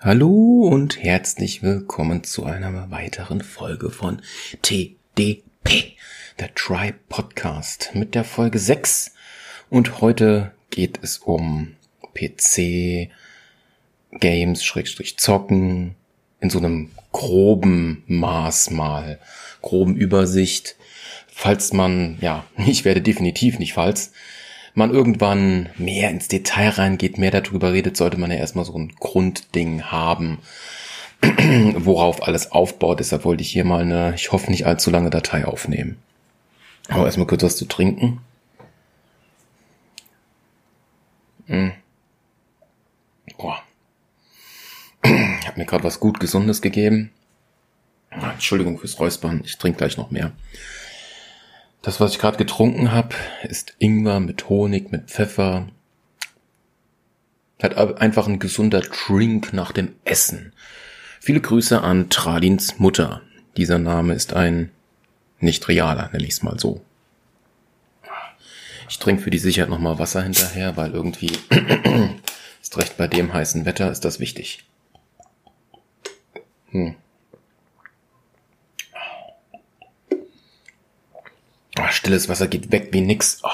Hallo und herzlich willkommen zu einer weiteren Folge von TDP, der Try Podcast mit der Folge 6. Und heute geht es um PC, Games, Schrägstrich Zocken, in so einem groben Maß mal, groben Übersicht. Falls man, ja, ich werde definitiv nicht falls, man irgendwann mehr ins Detail reingeht, mehr darüber redet, sollte man ja erstmal so ein Grundding haben, worauf alles aufbaut. Deshalb wollte ich hier mal eine, ich hoffe nicht allzu lange Datei aufnehmen. Aber erstmal kurz was zu trinken. Hm. Boah. Ich habe mir gerade was gut Gesundes gegeben. Entschuldigung fürs Räuspern, ich trinke gleich noch mehr. Das, was ich gerade getrunken habe, ist Ingwer mit Honig, mit Pfeffer. Hat einfach ein gesunder Drink nach dem Essen. Viele Grüße an Tradins Mutter. Dieser Name ist ein nicht realer, nenne ich es mal so. Ich trinke für die Sicherheit nochmal Wasser hinterher, weil irgendwie ist recht bei dem heißen Wetter ist das wichtig. Hm. Oh, stilles Wasser geht weg wie nix. Oh.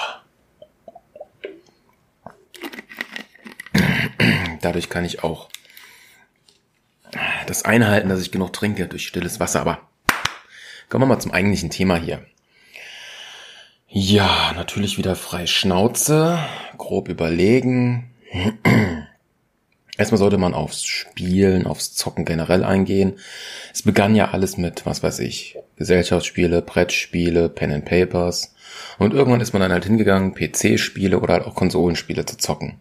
Dadurch kann ich auch das einhalten, dass ich genug trinke durch stilles Wasser. Aber kommen wir mal zum eigentlichen Thema hier. Ja, natürlich wieder frei Schnauze, grob überlegen. Erstmal sollte man aufs Spielen, aufs Zocken generell eingehen. Es begann ja alles mit, was weiß ich, Gesellschaftsspiele, Brettspiele, Pen and Papers. Und irgendwann ist man dann halt hingegangen, PC-Spiele oder halt auch Konsolenspiele zu zocken.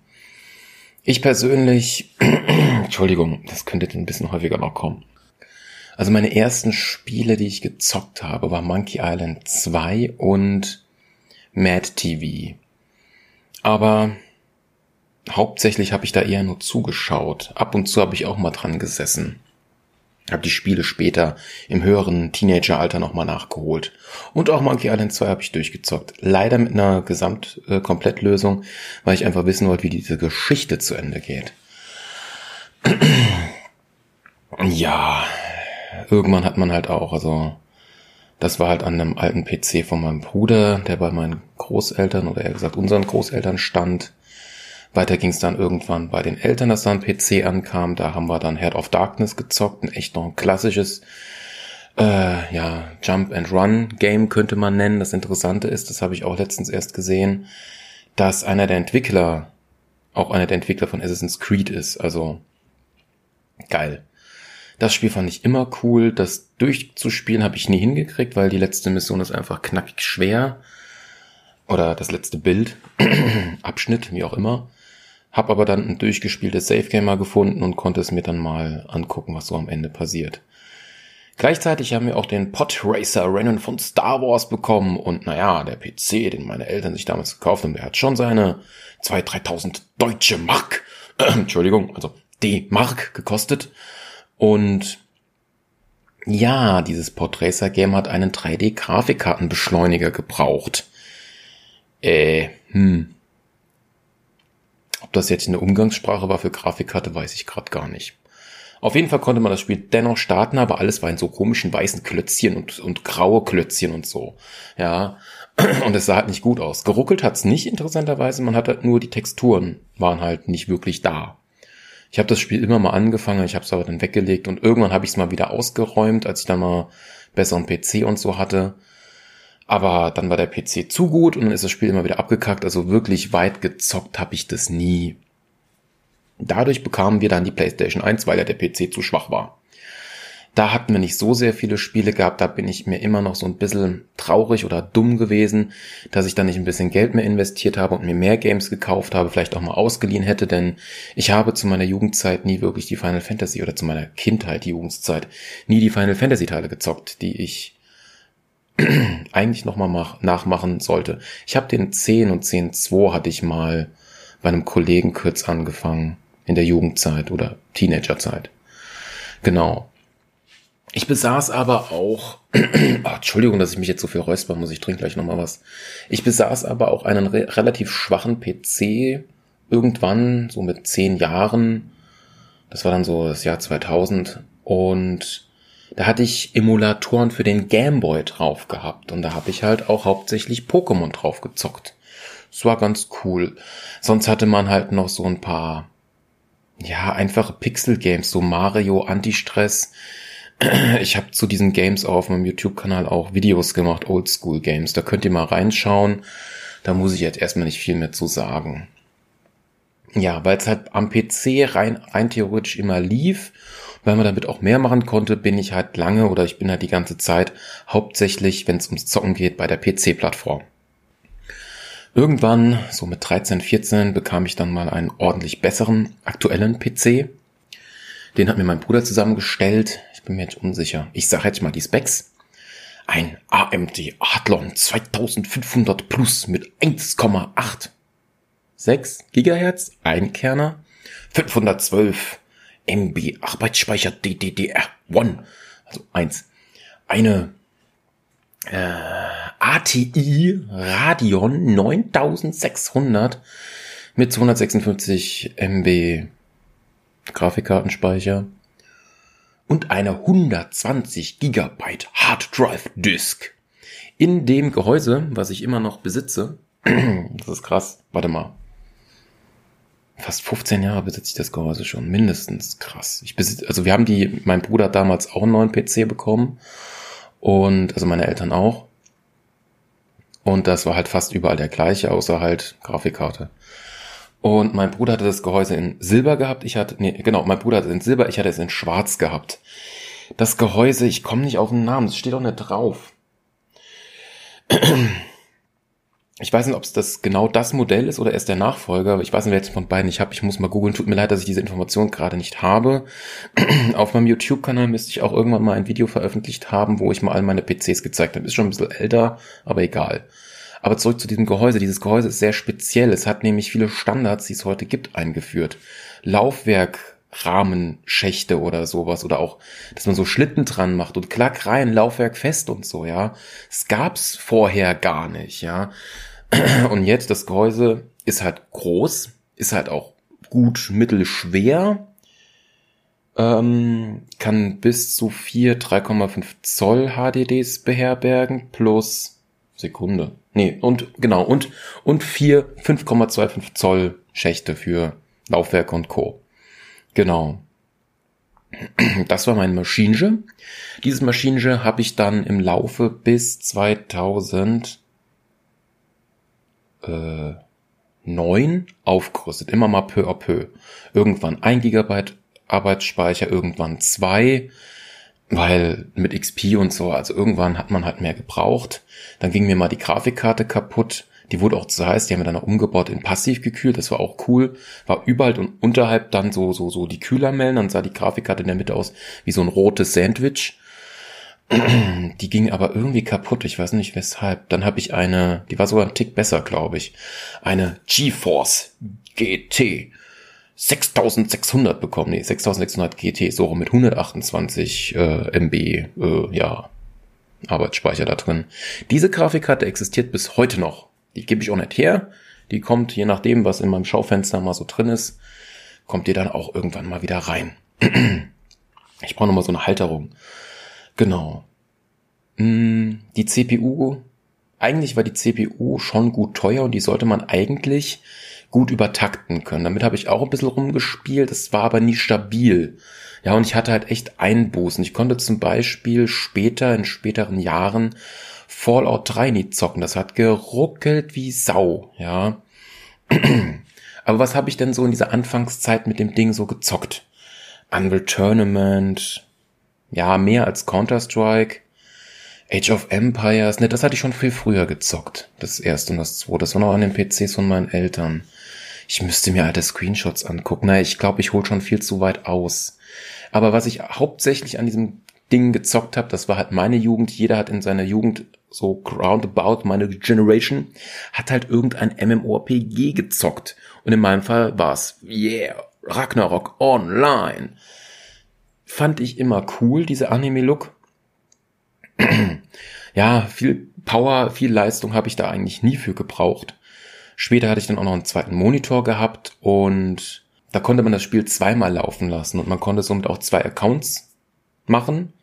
Ich persönlich, Entschuldigung, das könnte ein bisschen häufiger noch kommen. Also meine ersten Spiele, die ich gezockt habe, war Monkey Island 2 und Mad TV. Aber hauptsächlich habe ich da eher nur zugeschaut. Ab und zu habe ich auch mal dran gesessen. Habe die Spiele später im höheren Teenageralter nochmal nachgeholt. Und auch Monkey Island 2 habe ich durchgezockt. Leider mit einer Gesamt-Komplettlösung, weil ich einfach wissen wollte, wie diese Geschichte zu Ende geht. ja, irgendwann hat man halt auch, also das war halt an einem alten PC von meinem Bruder, der bei meinen Großeltern oder eher gesagt unseren Großeltern stand. Weiter ging es dann irgendwann bei den Eltern, dass da ein PC ankam. Da haben wir dann Head of Darkness gezockt, ein echt noch ein klassisches äh, ja, Jump and Run Game könnte man nennen. Das Interessante ist, das habe ich auch letztens erst gesehen, dass einer der Entwickler auch einer der Entwickler von Assassin's Creed ist. Also geil. Das Spiel fand ich immer cool. Das durchzuspielen habe ich nie hingekriegt, weil die letzte Mission ist einfach knackig schwer. Oder das letzte Bild, Abschnitt, wie auch immer. Hab aber dann ein durchgespieltes Safegamer gefunden und konnte es mir dann mal angucken, was so am Ende passiert. Gleichzeitig haben wir auch den Podracer Rennen von Star Wars bekommen und naja, der PC, den meine Eltern sich damals gekauft haben, der hat schon seine 2.000, 3.000 deutsche Mark, äh, Entschuldigung, also D-Mark gekostet. Und ja, dieses Podracer Game hat einen 3D-Grafikkartenbeschleuniger gebraucht. Äh, hm, ob das jetzt eine Umgangssprache war für Grafikkarte, weiß ich gerade gar nicht. Auf jeden Fall konnte man das Spiel dennoch starten, aber alles war in so komischen weißen Klötzchen und, und graue Klötzchen und so. Ja. Und es sah halt nicht gut aus. Geruckelt hat's nicht, interessanterweise. Man hat halt nur die Texturen waren halt nicht wirklich da. Ich habe das Spiel immer mal angefangen, ich habe es aber dann weggelegt und irgendwann habe ich es mal wieder ausgeräumt, als ich dann mal besseren PC und so hatte. Aber dann war der PC zu gut und dann ist das Spiel immer wieder abgekackt. Also wirklich weit gezockt habe ich das nie. Dadurch bekamen wir dann die PlayStation 1, weil ja der PC zu schwach war. Da hatten wir nicht so sehr viele Spiele gehabt, da bin ich mir immer noch so ein bisschen traurig oder dumm gewesen, dass ich da nicht ein bisschen Geld mehr investiert habe und mir mehr Games gekauft habe, vielleicht auch mal ausgeliehen hätte, denn ich habe zu meiner Jugendzeit nie wirklich die Final Fantasy oder zu meiner Kindheit, die Jugendzeit, nie die Final Fantasy Teile gezockt, die ich eigentlich nochmal nachmachen sollte. Ich habe den 10 und 10.2 hatte ich mal bei einem Kollegen kurz angefangen in der Jugendzeit oder Teenagerzeit. Genau. Ich besaß aber auch, oh, Entschuldigung, dass ich mich jetzt so viel räusper muss, ich trinke gleich nochmal was. Ich besaß aber auch einen re relativ schwachen PC irgendwann, so mit zehn Jahren. Das war dann so das Jahr 2000 und da hatte ich Emulatoren für den Gameboy drauf gehabt und da habe ich halt auch hauptsächlich Pokémon drauf gezockt. Das war ganz cool. Sonst hatte man halt noch so ein paar, ja, einfache Pixel-Games, so Mario, Anti-Stress. Ich habe zu diesen Games auf meinem YouTube-Kanal auch Videos gemacht, Oldschool-Games. Da könnt ihr mal reinschauen. Da muss ich jetzt erstmal nicht viel mehr zu sagen. Ja, weil es halt am PC rein, rein theoretisch immer lief, weil man damit auch mehr machen konnte, bin ich halt lange oder ich bin halt die ganze Zeit hauptsächlich, wenn es ums Zocken geht, bei der PC-Plattform. Irgendwann, so mit 13, 14, bekam ich dann mal einen ordentlich besseren, aktuellen PC. Den hat mir mein Bruder zusammengestellt. Ich bin mir jetzt unsicher. Ich sage jetzt mal die Specs. Ein AMD Adlon 2500 Plus mit 1,8 6 Gigahertz, ein Kerner, 512 MB Arbeitsspeicher DDR1, also 1. Eine äh, ATI Radeon 9600 mit 256 MB Grafikkartenspeicher und eine 120 Gigabyte Hard Drive Disk. In dem Gehäuse, was ich immer noch besitze, das ist krass, warte mal. Fast 15 Jahre besitze ich das Gehäuse schon, mindestens krass. Ich besitze, also wir haben die, mein Bruder hat damals auch einen neuen PC bekommen und also meine Eltern auch. Und das war halt fast überall der gleiche, außer halt Grafikkarte. Und mein Bruder hatte das Gehäuse in Silber gehabt. Ich hatte, nee, genau, mein Bruder hatte es in Silber, ich hatte es in Schwarz gehabt. Das Gehäuse, ich komme nicht auf den Namen, es steht auch nicht drauf. Ich weiß nicht, ob es das genau das Modell ist oder erst der Nachfolger, ich weiß nicht, welches von beiden ich habe. Ich muss mal googeln. Tut mir leid, dass ich diese Information gerade nicht habe. Auf meinem YouTube-Kanal müsste ich auch irgendwann mal ein Video veröffentlicht haben, wo ich mal all meine PCs gezeigt habe. Ist schon ein bisschen älter, aber egal. Aber zurück zu diesem Gehäuse. Dieses Gehäuse ist sehr speziell. Es hat nämlich viele Standards, die es heute gibt, eingeführt. Laufwerk, Rahmenschächte oder sowas oder auch, dass man so Schlitten dran macht und klack rein, Laufwerk fest und so, ja. Es gab's vorher gar nicht, ja. Und jetzt das Gehäuse ist halt groß, ist halt auch gut mittelschwer, ähm, kann bis zu vier 3,5 Zoll HDDs beherbergen plus Sekunde. Nee, und genau, und, und vier 5,25 Zoll Schächte für Laufwerk und Co. Genau. Das war mein Maschinenje. Dieses Maschinenje habe ich dann im Laufe bis 2009 aufgerüstet. Immer mal peu à peu. Irgendwann ein Gigabyte Arbeitsspeicher, irgendwann zwei, weil mit XP und so, also irgendwann hat man halt mehr gebraucht. Dann ging mir mal die Grafikkarte kaputt. Die wurde auch zu heiß, die haben wir dann auch umgebaut in passiv gekühlt, das war auch cool. War überall und unterhalb dann so, so, so die Kühlermellen, dann sah die Grafikkarte in der Mitte aus wie so ein rotes Sandwich. Die ging aber irgendwie kaputt, ich weiß nicht weshalb. Dann habe ich eine, die war sogar ein Tick besser, glaube ich. Eine GeForce GT 6600 bekommen, nee, 6600 GT, so mit 128 äh, MB, äh, ja, Arbeitsspeicher da drin. Diese Grafikkarte existiert bis heute noch. Die gebe ich auch nicht her. Die kommt, je nachdem, was in meinem Schaufenster mal so drin ist, kommt die dann auch irgendwann mal wieder rein. Ich brauche nochmal so eine Halterung. Genau. Mm, die CPU, eigentlich war die CPU schon gut teuer und die sollte man eigentlich gut übertakten können. Damit habe ich auch ein bisschen rumgespielt, es war aber nie stabil. Ja, und ich hatte halt echt Einbußen. Ich konnte zum Beispiel später, in späteren Jahren, Fallout 3 nie zocken. Das hat geruckelt wie Sau, ja. Aber was habe ich denn so in dieser Anfangszeit mit dem Ding so gezockt? Unreal Tournament, ja, mehr als Counter-Strike, Age of Empires, ne, das hatte ich schon viel früher gezockt. Das erste und das zweite. Das war noch an den PCs von meinen Eltern. Ich müsste mir alte Screenshots angucken. Na, ich glaube, ich hole schon viel zu weit aus. Aber was ich hauptsächlich an diesem Ding gezockt habe, das war halt meine Jugend. Jeder hat in seiner Jugend so roundabout, meine Generation, hat halt irgendein MMORPG gezockt. Und in meinem Fall war's, yeah, Ragnarok Online. Fand ich immer cool, diese Anime-Look. ja, viel Power, viel Leistung habe ich da eigentlich nie für gebraucht. Später hatte ich dann auch noch einen zweiten Monitor gehabt und Da konnte man das Spiel zweimal laufen lassen und man konnte somit auch zwei Accounts machen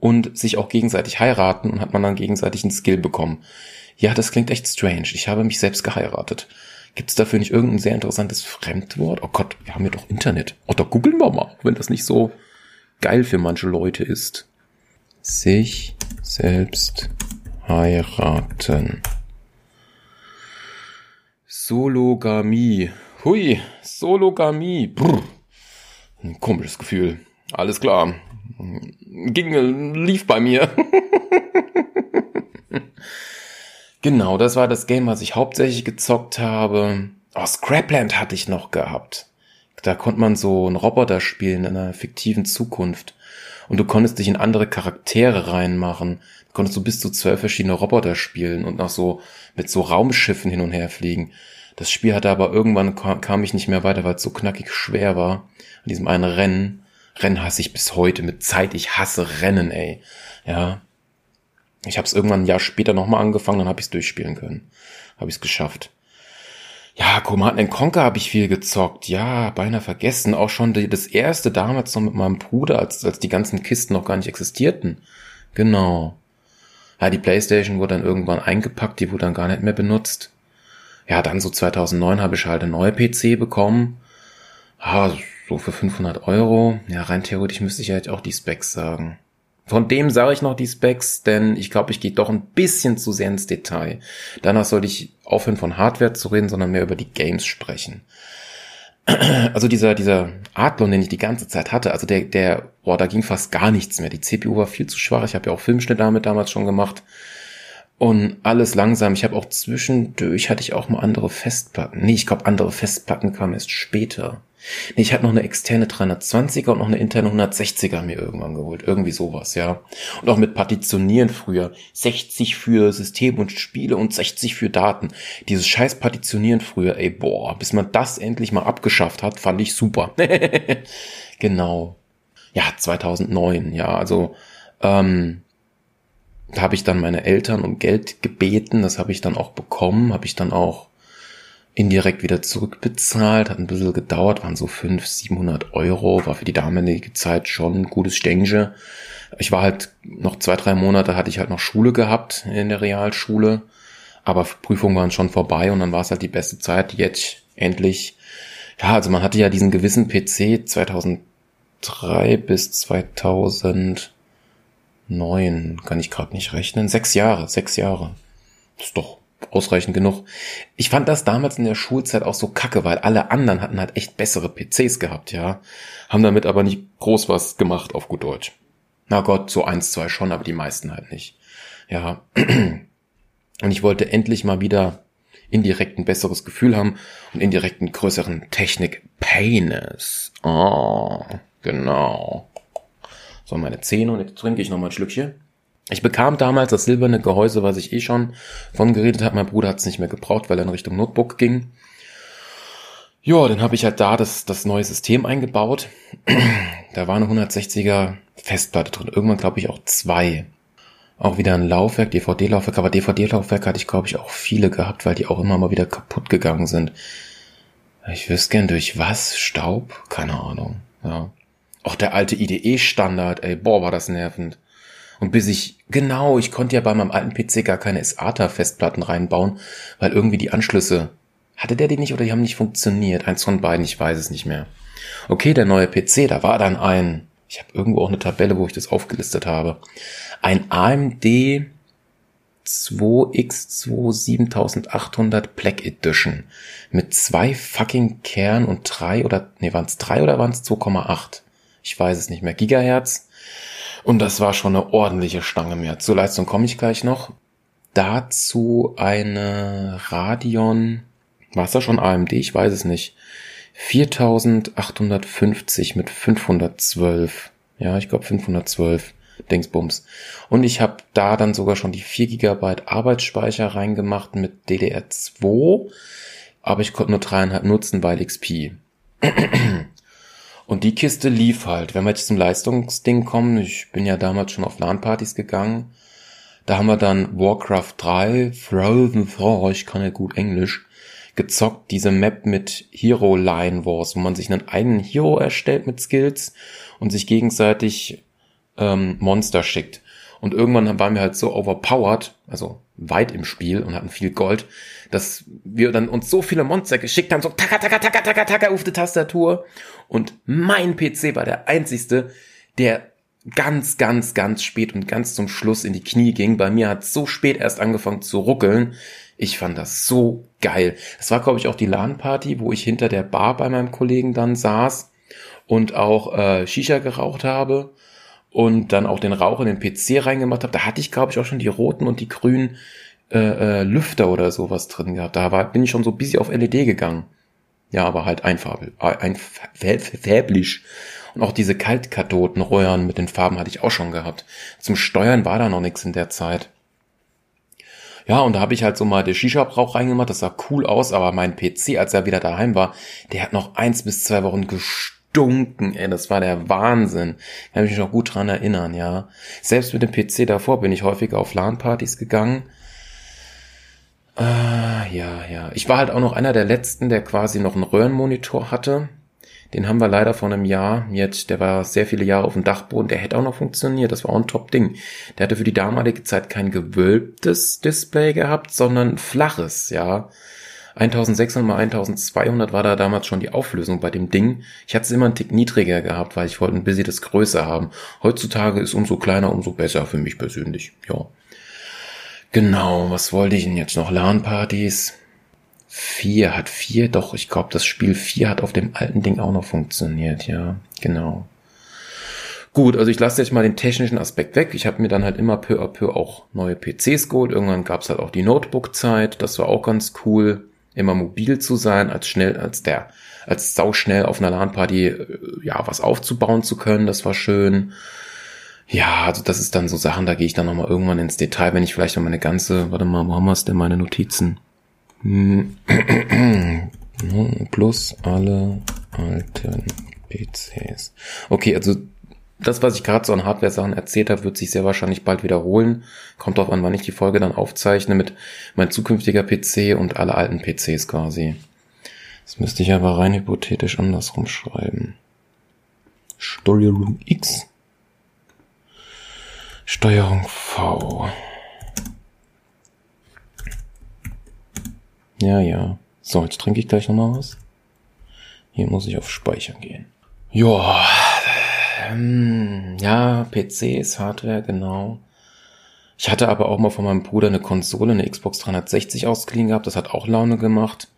und sich auch gegenseitig heiraten und hat man dann gegenseitig einen Skill bekommen. Ja, das klingt echt strange. Ich habe mich selbst geheiratet. Gibt es dafür nicht irgendein sehr interessantes Fremdwort? Oh Gott, wir haben ja doch Internet. Oh, da googeln wir mal, wenn das nicht so geil für manche Leute ist. Sich selbst heiraten. Sologamie. Hui, Sologamie. Brr. Ein komisches Gefühl. Alles klar. Ging, lief bei mir. genau, das war das Game, was ich hauptsächlich gezockt habe. Oh, Scrapland hatte ich noch gehabt. Da konnte man so einen Roboter spielen in einer fiktiven Zukunft. Und du konntest dich in andere Charaktere reinmachen. Du konntest du bis zu zwölf verschiedene Roboter spielen und noch so mit so Raumschiffen hin und her fliegen. Das Spiel hatte aber irgendwann kam ich nicht mehr weiter, weil es so knackig schwer war. An diesem einen Rennen. Rennen hasse ich bis heute mit Zeit. Ich hasse Rennen, ey. Ja. Ich habe es irgendwann ein Jahr später nochmal angefangen, dann habe ich es durchspielen können. Habe ich es geschafft. Ja, Command Conquer habe ich viel gezockt. Ja, beinahe vergessen. Auch schon die, das erste damals noch mit meinem Bruder, als, als die ganzen Kisten noch gar nicht existierten. Genau. Ja, die Playstation wurde dann irgendwann eingepackt, die wurde dann gar nicht mehr benutzt. Ja, dann so 2009 habe ich halt eine neue PC bekommen. Ah, so für 500 Euro. Ja, rein theoretisch müsste ich halt auch die Specs sagen. Von dem sage ich noch die Specs, denn ich glaube, ich gehe doch ein bisschen zu sehr ins Detail. Danach sollte ich aufhören von Hardware zu reden, sondern mehr über die Games sprechen. Also dieser, dieser Adlon, den ich die ganze Zeit hatte, also der, der, boah, da ging fast gar nichts mehr. Die CPU war viel zu schwach. Ich habe ja auch Filmschnitt damit damals schon gemacht. Und alles langsam. Ich habe auch zwischendurch, hatte ich auch mal andere Festplatten. Nee, ich glaube, andere Festplatten kamen erst später. Nee, ich hatte noch eine externe 320er und noch eine interne 160er mir irgendwann geholt. Irgendwie sowas, ja. Und auch mit Partitionieren früher. 60 für System und Spiele und 60 für Daten. Dieses scheiß Partitionieren früher, ey, boah, bis man das endlich mal abgeschafft hat, fand ich super. genau. Ja, 2009, ja, also, ähm, da habe ich dann meine Eltern um Geld gebeten, das habe ich dann auch bekommen, habe ich dann auch indirekt wieder zurückbezahlt, hat ein bisschen gedauert, waren so 500, 700 Euro, war für die damalige Zeit schon ein gutes Stängche. Ich war halt noch zwei, drei Monate hatte ich halt noch Schule gehabt in der Realschule, aber Prüfungen waren schon vorbei und dann war es halt die beste Zeit, jetzt endlich. Ja, also man hatte ja diesen gewissen PC 2003 bis 2009, kann ich gerade nicht rechnen, sechs Jahre, sechs Jahre. Das ist doch ausreichend genug. Ich fand das damals in der Schulzeit auch so kacke, weil alle anderen hatten halt echt bessere PCs gehabt, ja. Haben damit aber nicht groß was gemacht, auf gut Deutsch. Na Gott, so eins, zwei schon, aber die meisten halt nicht. Ja. Und ich wollte endlich mal wieder indirekt ein besseres Gefühl haben und indirekt einen größeren Technik-Penis. Oh, genau. So, meine Zähne und jetzt trinke ich noch mal ein Schlückchen. Ich bekam damals das silberne Gehäuse, was ich eh schon von geredet habe. Mein Bruder hat es nicht mehr gebraucht, weil er in Richtung Notebook ging. Ja, dann habe ich halt da das, das neue System eingebaut. da war eine 160er Festplatte drin. Irgendwann glaube ich auch zwei. Auch wieder ein Laufwerk, DVD-Laufwerk, aber DVD-Laufwerk hatte ich glaube ich auch viele gehabt, weil die auch immer mal wieder kaputt gegangen sind. Ich wüsste gern durch was? Staub? Keine Ahnung. Ja. Auch der alte IDE-Standard, ey, boah, war das nervend. Und bis ich, genau, ich konnte ja bei meinem alten PC gar keine SATA-Festplatten reinbauen, weil irgendwie die Anschlüsse, hatte der die nicht oder die haben nicht funktioniert? Eins von beiden, ich weiß es nicht mehr. Okay, der neue PC, da war dann ein, ich habe irgendwo auch eine Tabelle, wo ich das aufgelistet habe, ein AMD 2X2 7800 Black Edition mit zwei fucking Kern und drei oder, nee, waren es drei oder waren es 2,8? Ich weiß es nicht mehr. Gigahertz und das war schon eine ordentliche Stange mehr. Zur Leistung komme ich gleich noch. Dazu eine Radeon, war es da schon AMD? Ich weiß es nicht. 4850 mit 512. Ja, ich glaube 512 Dingsbums. Und ich habe da dann sogar schon die 4 GB Arbeitsspeicher reingemacht mit DDR2, aber ich konnte nur dreieinhalb nutzen, weil XP. Und die Kiste lief halt. Wenn wir jetzt zum Leistungsding kommen, ich bin ja damals schon auf LAN-Partys gegangen, da haben wir dann Warcraft 3, Frozen 4, ich kann ja gut Englisch, gezockt, diese Map mit Hero Line Wars, wo man sich einen eigenen Hero erstellt mit Skills und sich gegenseitig ähm, Monster schickt. Und irgendwann waren wir halt so overpowered, also weit im Spiel und hatten viel Gold, dass wir dann uns so viele Monster geschickt haben, so taka taka taka taka taka auf die Tastatur. Und mein PC war der einzigste, der ganz, ganz, ganz spät und ganz zum Schluss in die Knie ging. Bei mir hat so spät erst angefangen zu ruckeln. Ich fand das so geil. Das war, glaube ich, auch die LAN-Party, wo ich hinter der Bar bei meinem Kollegen dann saß und auch äh, Shisha geraucht habe und dann auch den Rauch in den PC reingemacht habe. Da hatte ich, glaube ich, auch schon die roten und die grünen äh, äh, Lüfter oder sowas drin gehabt. Da war, bin ich schon so bisschen auf LED gegangen. Ja, aber halt einfarbig, einfärblich. Und auch diese Kaltkathodenröhren mit den Farben hatte ich auch schon gehabt. Zum Steuern war da noch nichts in der Zeit. Ja, und da habe ich halt so mal den Shisha-Brauch reingemacht. Das sah cool aus, aber mein PC, als er wieder daheim war, der hat noch eins bis zwei Wochen gestunken. Ey, das war der Wahnsinn. Kann mich noch gut dran erinnern, ja. Selbst mit dem PC davor bin ich häufiger auf LAN-Partys gegangen. Ah, ja, ja. Ich war halt auch noch einer der letzten, der quasi noch einen Röhrenmonitor hatte. Den haben wir leider vor einem Jahr jetzt, der war sehr viele Jahre auf dem Dachboden, der hätte auch noch funktioniert, das war auch ein Top-Ding. Der hatte für die damalige Zeit kein gewölbtes Display gehabt, sondern flaches, ja. 1600 mal 1200 war da damals schon die Auflösung bei dem Ding. Ich hatte es immer einen Tick niedriger gehabt, weil ich wollte ein bisschen das größer haben. Heutzutage ist umso kleiner, umso besser für mich persönlich, ja. Genau, was wollte ich denn jetzt noch? LAN-Partys? 4 hat 4, doch, ich glaube, das Spiel 4 hat auf dem alten Ding auch noch funktioniert, ja, genau. Gut, also ich lasse jetzt mal den technischen Aspekt weg. Ich habe mir dann halt immer peu à peu auch neue PCs geholt. Irgendwann gab es halt auch die Notebook-Zeit, das war auch ganz cool, immer mobil zu sein, als schnell, als der, als sauschnell auf einer LAN-Party, äh, ja, was aufzubauen zu können, das war schön. Ja, also das ist dann so Sachen, da gehe ich dann nochmal irgendwann ins Detail, wenn ich vielleicht noch meine ganze, warte mal, wo haben wir denn, meine Notizen? Plus alle alten PCs. Okay, also das, was ich gerade so an Hardware-Sachen erzählt habe, wird sich sehr wahrscheinlich bald wiederholen. Kommt drauf an, wann ich die Folge dann aufzeichne mit mein zukünftiger PC und alle alten PCs quasi. Das müsste ich aber rein hypothetisch andersrum schreiben. Steuerung X. Steuerung V. Ja, ja. So, jetzt trinke ich gleich nochmal was. Hier muss ich auf Speichern gehen. Joa. Ähm, ja, PCs, Hardware, genau. Ich hatte aber auch mal von meinem Bruder eine Konsole, eine Xbox 360 ausgeliehen gehabt. Das hat auch Laune gemacht,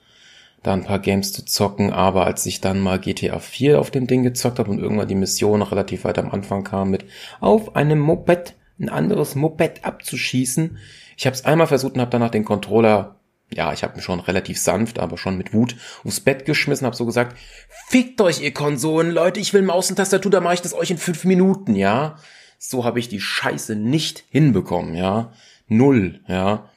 da ein paar Games zu zocken. Aber als ich dann mal GTA 4 auf dem Ding gezockt habe und irgendwann die Mission noch relativ weit am Anfang kam mit auf einem Moped ein anderes Moped abzuschießen. Ich habe es einmal versucht und habe danach den Controller ja, ich habe mich schon relativ sanft, aber schon mit Wut aufs Bett geschmissen, habe so gesagt, fickt euch ihr Konsolen, Leute, ich will Maus und Tastatur, da mache ich das euch in fünf Minuten, ja. So habe ich die Scheiße nicht hinbekommen, ja. Null, ja.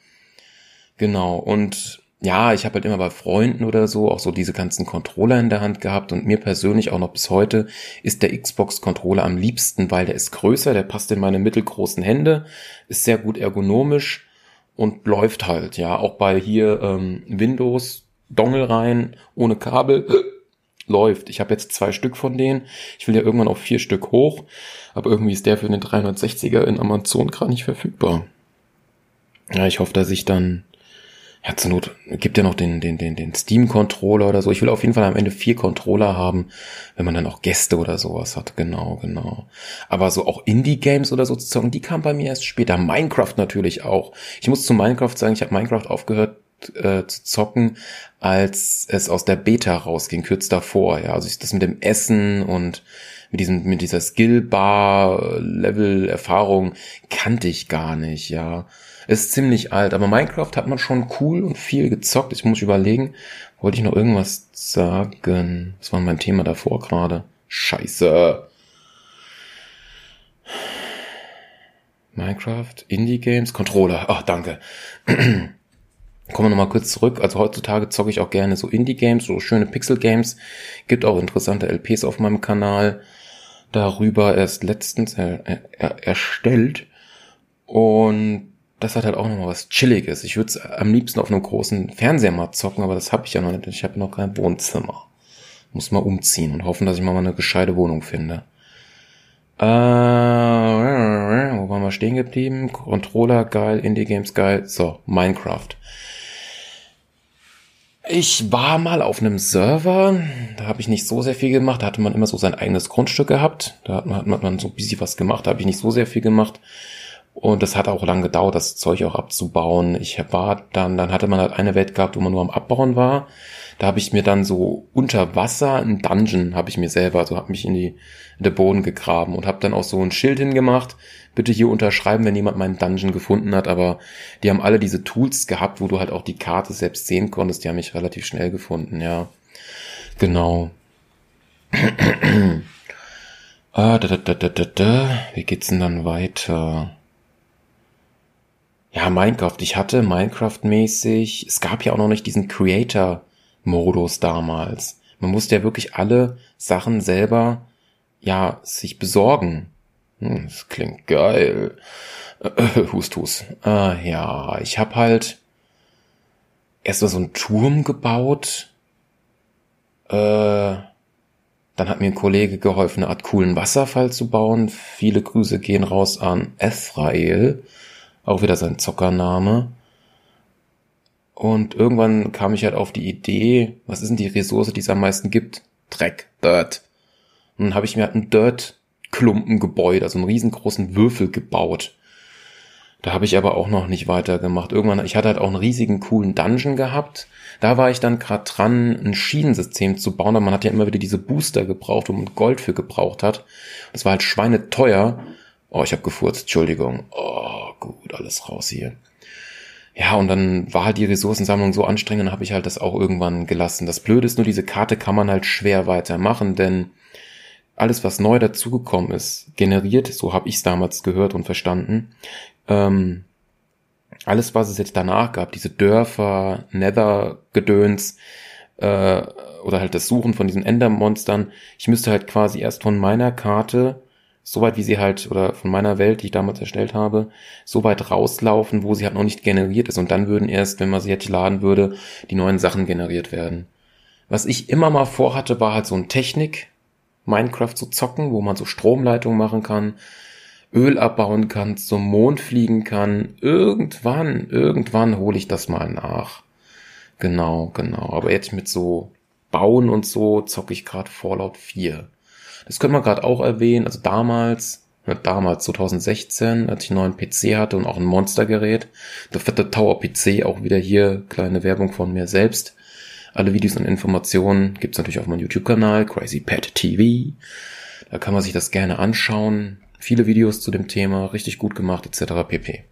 Genau, und ja, ich habe halt immer bei Freunden oder so auch so diese ganzen Controller in der Hand gehabt und mir persönlich auch noch bis heute ist der Xbox-Controller am liebsten, weil der ist größer, der passt in meine mittelgroßen Hände, ist sehr gut ergonomisch, und läuft halt, ja. Auch bei hier ähm, Windows, Dongle rein, ohne Kabel, läuft. Ich habe jetzt zwei Stück von denen. Ich will ja irgendwann auf vier Stück hoch, aber irgendwie ist der für den 360er in Amazon gerade nicht verfügbar. Ja, ich hoffe, dass ich dann ja, zur Not gibt ja noch den, den, den, den Steam-Controller oder so. Ich will auf jeden Fall am Ende vier Controller haben, wenn man dann auch Gäste oder sowas hat. Genau, genau. Aber so auch Indie-Games oder so zu zocken, die kamen bei mir erst später. Minecraft natürlich auch. Ich muss zu Minecraft sagen, ich habe Minecraft aufgehört äh, zu zocken, als es aus der Beta rausging, kurz davor. Ja, also ich, das mit dem Essen und mit diesem mit dieser Skill-Bar Level Erfahrung kannte ich gar nicht, ja. Ist ziemlich alt, aber Minecraft hat man schon cool und viel gezockt. Ich muss überlegen, wollte ich noch irgendwas sagen? Was war mein Thema davor gerade? Scheiße. Minecraft, Indie Games, Controller. Ach, danke. Kommen wir nochmal kurz zurück. Also heutzutage zocke ich auch gerne so Indie-Games, so schöne Pixel-Games. Gibt auch interessante LPs auf meinem Kanal. Darüber erst letztens er, er, erstellt. Und das hat halt auch nochmal was Chilliges. Ich würde es am liebsten auf einem großen Fernseher mal zocken, aber das habe ich ja noch nicht. Ich habe noch kein Wohnzimmer. Muss mal umziehen und hoffen, dass ich mal eine gescheite Wohnung finde. Äh, wo waren wir stehen geblieben? Controller geil, Indie Games geil. So, Minecraft. Ich war mal auf einem Server, da habe ich nicht so sehr viel gemacht, da hatte man immer so sein eigenes Grundstück gehabt, da hat man, hat man so ein bisschen was gemacht, da habe ich nicht so sehr viel gemacht. Und das hat auch lange gedauert, das Zeug auch abzubauen. Ich war dann, dann hatte man halt eine Welt gehabt, wo man nur am Abbauen war. Da habe ich mir dann so unter Wasser ein Dungeon habe ich mir selber, so habe mich in die in den Boden gegraben und habe dann auch so ein Schild hingemacht. Bitte hier unterschreiben, wenn jemand meinen Dungeon gefunden hat. Aber die haben alle diese Tools gehabt, wo du halt auch die Karte selbst sehen konntest. Die haben mich relativ schnell gefunden, ja. Genau. ah, da, da, da, da, da, da. Wie geht's denn dann weiter? Ja, Minecraft. Ich hatte Minecraft-mäßig, es gab ja auch noch nicht diesen Creator-Modus damals. Man musste ja wirklich alle Sachen selber, ja, sich besorgen. Hm, das klingt geil. Äh, hust, hust. Äh, ja, ich habe halt erst mal so einen Turm gebaut. Äh, dann hat mir ein Kollege geholfen, eine Art coolen Wasserfall zu bauen. Viele Grüße gehen raus an Ephrael. Auch wieder sein Zockername. Und irgendwann kam ich halt auf die Idee, was ist denn die Ressource, die es am meisten gibt? Dreck, Dirt. Und dann habe ich mir halt ein Dirt-Klumpengebäude, also einen riesengroßen Würfel gebaut. Da habe ich aber auch noch nicht weitergemacht. Irgendwann, ich hatte halt auch einen riesigen coolen Dungeon gehabt. Da war ich dann gerade dran, ein Schienensystem zu bauen, aber man hat ja immer wieder diese Booster gebraucht, wo man Gold für gebraucht hat. Das war halt schweineteuer. Oh, ich habe gefurzt, Entschuldigung. Oh, gut, alles raus hier. Ja, und dann war halt die Ressourcensammlung so anstrengend, habe ich halt das auch irgendwann gelassen. Das Blöde ist nur, diese Karte kann man halt schwer weitermachen, denn alles, was neu dazugekommen ist, generiert, so habe ich es damals gehört und verstanden, ähm, alles, was es jetzt danach gab, diese Dörfer, Nether-Gedöns, äh, oder halt das Suchen von diesen Endermonstern, ich müsste halt quasi erst von meiner Karte so weit wie sie halt, oder von meiner Welt, die ich damals erstellt habe, so weit rauslaufen, wo sie halt noch nicht generiert ist. Und dann würden erst, wenn man sie jetzt laden würde, die neuen Sachen generiert werden. Was ich immer mal vorhatte, war halt so ein Technik, Minecraft zu zocken, wo man so Stromleitungen machen kann, Öl abbauen kann, zum Mond fliegen kann. Irgendwann, irgendwann hole ich das mal nach. Genau, genau. Aber jetzt mit so Bauen und so zocke ich gerade Fallout 4. Das können wir gerade auch erwähnen. Also damals, damals 2016, als ich einen neuen PC hatte und auch ein Monstergerät. Der fette Tower PC, auch wieder hier kleine Werbung von mir selbst. Alle Videos und Informationen gibt's natürlich auf meinem YouTube-Kanal, Crazy Pet TV. Da kann man sich das gerne anschauen. Viele Videos zu dem Thema, richtig gut gemacht, etc. pp.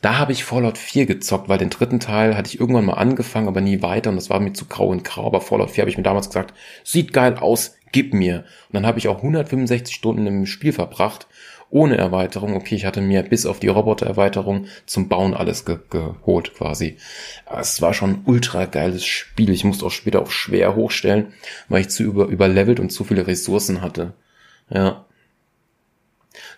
Da habe ich Fallout 4 gezockt, weil den dritten Teil hatte ich irgendwann mal angefangen, aber nie weiter und das war mir zu grau und grau. Aber Fallout 4 habe ich mir damals gesagt, sieht geil aus, gib mir. Und dann habe ich auch 165 Stunden im Spiel verbracht, ohne Erweiterung. Okay, ich hatte mir bis auf die Roboter-Erweiterung zum Bauen alles ge geholt quasi. Es war schon ein ultra geiles Spiel. Ich musste auch später auf schwer hochstellen, weil ich zu über überlevelt und zu viele Ressourcen hatte. Ja.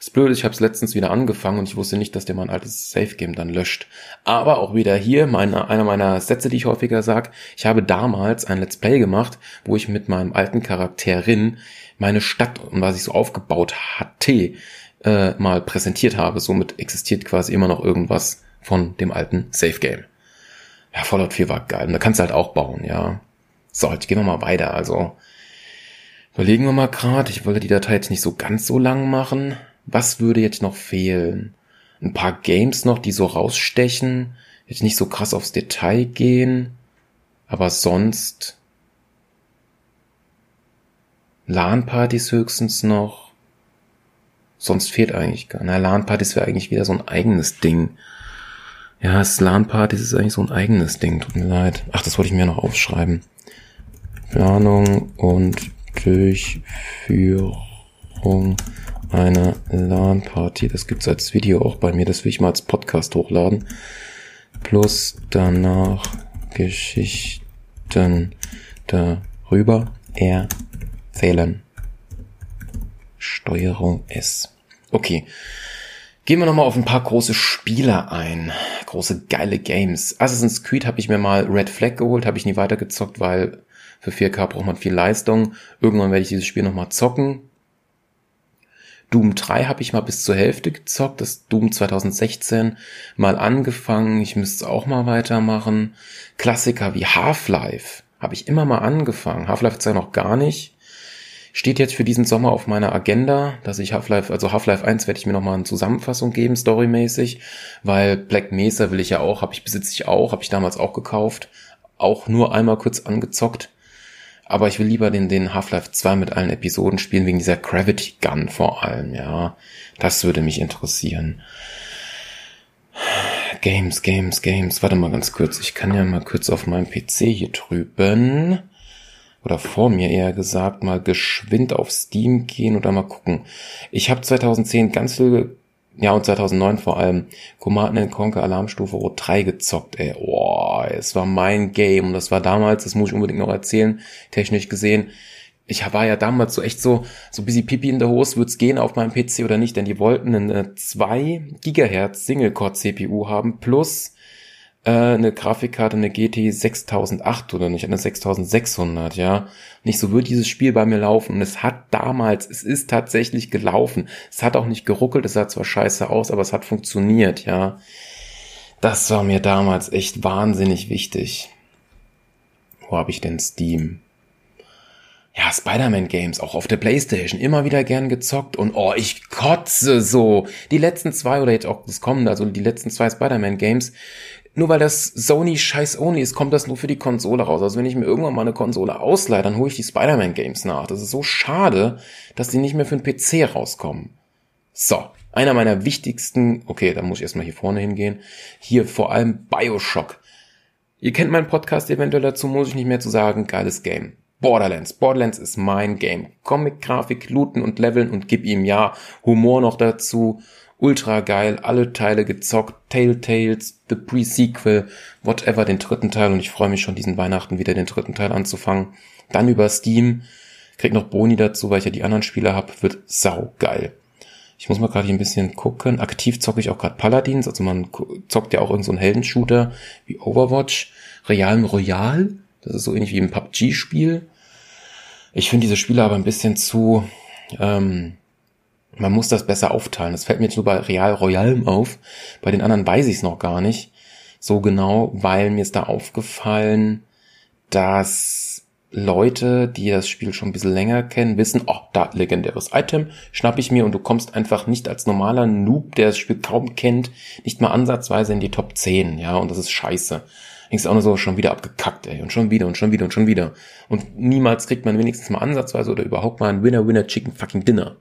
Das Blöde ich habe es letztens wieder angefangen und ich wusste nicht, dass der mein altes Safe-Game dann löscht. Aber auch wieder hier, meine, einer meiner Sätze, die ich häufiger sag, ich habe damals ein Let's Play gemacht, wo ich mit meinem alten Charakterin meine Stadt und was ich so aufgebaut hatte, äh, mal präsentiert habe. Somit existiert quasi immer noch irgendwas von dem alten Safe-Game. Ja, Fallout 4 war geil. Und da kannst du halt auch bauen, ja. So, jetzt gehen wir mal weiter. Also, überlegen wir mal gerade. Ich wollte die Datei jetzt nicht so ganz so lang machen. Was würde jetzt noch fehlen? Ein paar Games noch, die so rausstechen, jetzt nicht so krass aufs Detail gehen, aber sonst LAN-Partys höchstens noch. Sonst fehlt eigentlich gar. Na, LAN-Partys wäre eigentlich wieder so ein eigenes Ding. Ja, LAN-Partys ist eigentlich so ein eigenes Ding. Tut mir leid. Ach, das wollte ich mir noch aufschreiben. Planung und Durchführung einer LAN-Party. Das gibt's als Video auch bei mir. Das will ich mal als Podcast hochladen. Plus danach Geschichten darüber erzählen. Steuerung S. Okay. Gehen wir nochmal auf ein paar große Spiele ein. Große geile Games. Assassin's Creed habe ich mir mal Red Flag geholt, habe ich nie weitergezockt, weil für 4K braucht man viel Leistung. Irgendwann werde ich dieses Spiel nochmal zocken. Doom 3 habe ich mal bis zur Hälfte gezockt, das Doom 2016 mal angefangen. Ich müsste es auch mal weitermachen. Klassiker wie Half-Life habe ich immer mal angefangen. Half-Life ist ja noch gar nicht. Steht jetzt für diesen Sommer auf meiner Agenda, dass ich Half-Life, also Half-Life 1 werde ich mir nochmal eine Zusammenfassung geben, storymäßig, weil Black Mesa will ich ja auch, habe ich, besitze ich auch, habe ich damals auch gekauft, auch nur einmal kurz angezockt. Aber ich will lieber den, den Half-Life 2 mit allen Episoden spielen, wegen dieser Gravity Gun vor allem, ja. Das würde mich interessieren. Games, Games, Games. Warte mal ganz kurz. Ich kann ja mal kurz auf meinem PC hier drüben oder vor mir eher gesagt, mal geschwind auf Steam gehen oder mal gucken. Ich habe 2010 ganz viel, ja und 2009 vor allem, Command Conquer Alarmstufe Rot 3 gezockt, ey. Oh, es war mein Game. Und das war damals, das muss ich unbedingt noch erzählen, technisch gesehen, ich war ja damals so echt so, so busy Pipi in der Hose, wird's gehen auf meinem PC oder nicht, denn die wollten eine 2 Gigahertz Single-Core CPU haben plus äh, eine Grafikkarte, eine GT 6008 oder nicht, eine 6600, ja. Nicht so wird dieses Spiel bei mir laufen. Und es hat damals, es ist tatsächlich gelaufen. Es hat auch nicht geruckelt, es sah zwar scheiße aus, aber es hat funktioniert, ja. Das war mir damals echt wahnsinnig wichtig. Wo habe ich denn Steam? ja, Spider-Man-Games, auch auf der Playstation, immer wieder gern gezockt und oh, ich kotze so. Die letzten zwei oder jetzt auch das kommende, also die letzten zwei Spider-Man-Games, nur weil das Sony scheiß Only ist, kommt das nur für die Konsole raus. Also wenn ich mir irgendwann mal eine Konsole ausleihe, dann hole ich die Spider-Man Games nach. Das ist so schade, dass die nicht mehr für den PC rauskommen. So, einer meiner wichtigsten, okay, da muss ich erstmal hier vorne hingehen, hier vor allem Bioshock. Ihr kennt meinen Podcast eventuell dazu, muss ich nicht mehr zu sagen, geiles Game. Borderlands. Borderlands ist mein Game. Comic, Grafik, Looten und Leveln und gib ihm ja Humor noch dazu ultra geil, alle Teile gezockt, Telltales, The Pre-Sequel, whatever, den dritten Teil und ich freue mich schon diesen Weihnachten wieder den dritten Teil anzufangen. Dann über Steam, krieg noch Boni dazu, weil ich ja die anderen Spiele habe, wird sau geil. Ich muss mal gerade hier ein bisschen gucken. Aktiv zocke ich auch gerade Paladins, also man zockt ja auch irgendeinen so einen Heldenshooter wie Overwatch. Realm Royal, das ist so ähnlich wie ein PUBG-Spiel. Ich finde diese Spiele aber ein bisschen zu, ähm, man muss das besser aufteilen. Das fällt mir jetzt nur bei Real Royalm auf. Bei den anderen weiß ich es noch gar nicht so genau, weil mir ist da aufgefallen, dass Leute, die das Spiel schon ein bisschen länger kennen, wissen, oh, da legendäres Item, schnapp ich mir und du kommst einfach nicht als normaler Noob, der das Spiel kaum kennt, nicht mal ansatzweise in die Top 10, ja, und das ist scheiße. Denkst auch nur so, schon wieder abgekackt, ey, und schon wieder und schon wieder und schon wieder. Und niemals kriegt man wenigstens mal ansatzweise oder überhaupt mal ein Winner-Winner Chicken fucking Dinner.